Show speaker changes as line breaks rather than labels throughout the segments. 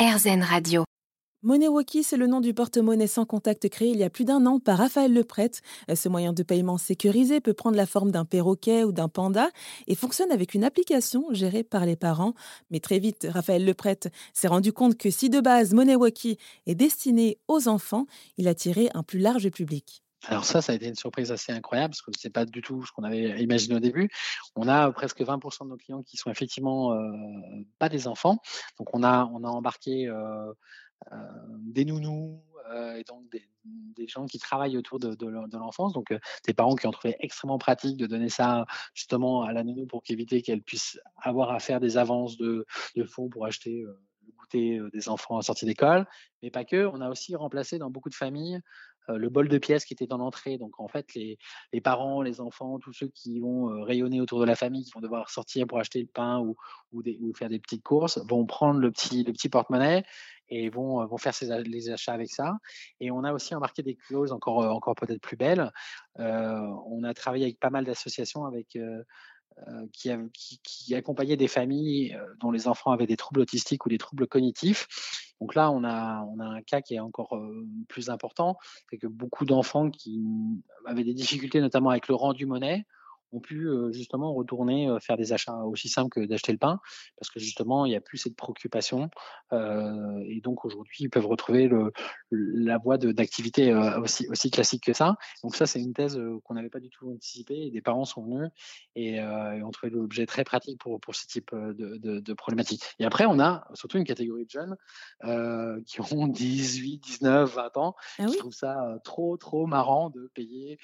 RZN Radio.
MoneyWalkie, c'est le nom du porte-monnaie sans contact créé il y a plus d'un an par Raphaël Leprêtre. Ce moyen de paiement sécurisé peut prendre la forme d'un perroquet ou d'un panda et fonctionne avec une application gérée par les parents. Mais très vite, Raphaël Leprêtre s'est rendu compte que si de base MoneyWalkie est destiné aux enfants, il a tiré un plus large public.
Alors ça, ça a été une surprise assez incroyable parce que c'est pas du tout ce qu'on avait imaginé au début. On a presque 20% de nos clients qui sont effectivement euh, pas des enfants. Donc on a on a embarqué euh, euh, des nounous et donc des, gens qui travaillent autour de, de, l'enfance. Donc des parents qui ont trouvé extrêmement pratique de donner ça justement à la nounou pour éviter qu'elle puisse avoir à faire des avances de, de fonds pour acheter le goûter des enfants en sortie d'école, mais pas que. On a aussi remplacé dans beaucoup de familles euh, le bol de pièces qui était dans l'entrée. Donc en fait, les, parents, les enfants, tous ceux qui vont euh, rayonner autour de la famille, qui vont devoir sortir pour acheter le pain ou, faire des petites courses, vont prendre le petit, le porte-monnaie et vont, vont faire les achats avec ça. Et on a aussi embarqué des clauses encore, peut-être plus belles. Euh, on a travaillé avec pas mal d'associations euh, qui, qui, accompagnait des familles euh, dont les enfants avaient des troubles autistiques ou des troubles cognitifs. Donc là, on a, un cas qui est encore plus important, c'est que beaucoup d'enfants qui avaient des difficultés, notamment avec le rendu monnaie, ont pu justement retourner faire des achats aussi simples que d'acheter le pain, parce que justement, il n'y a plus cette préoccupation. et donc aujourd'hui, ils peuvent retrouver le, la voie d'activité aussi, aussi classique que ça. Donc ça, c'est une thèse qu'on n'avait pas du tout anticipée. Et des parents sont venus et, ont trouvé l'objet très pratique pour, pour ce type de, de, de, problématique. Et après, on a surtout une catégorie de jeunes qui ont 18, 19, 20 ans, ah qui trouvent ça trop, trop marrant de payer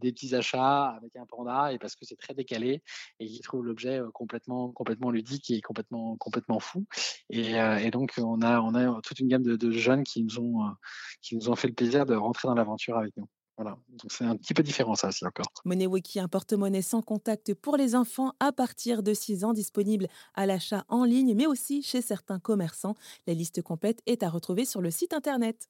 des petits achats avec un panda et parce que c'est très décalé et qu'ils trouvent l'objet complètement, complètement ludique et complètement, complètement fou. Et, et donc, on a, on a toute une gamme de, jeunes qui nous, ont, qui nous ont fait le plaisir de rentrer dans l'aventure avec nous. Voilà. Donc c'est un petit peu différent ça aussi encore.
MoneyWiki, un porte-monnaie sans contact pour les enfants à partir de 6 ans, disponible à l'achat en ligne, mais aussi chez certains commerçants. La liste complète est à retrouver sur le site internet.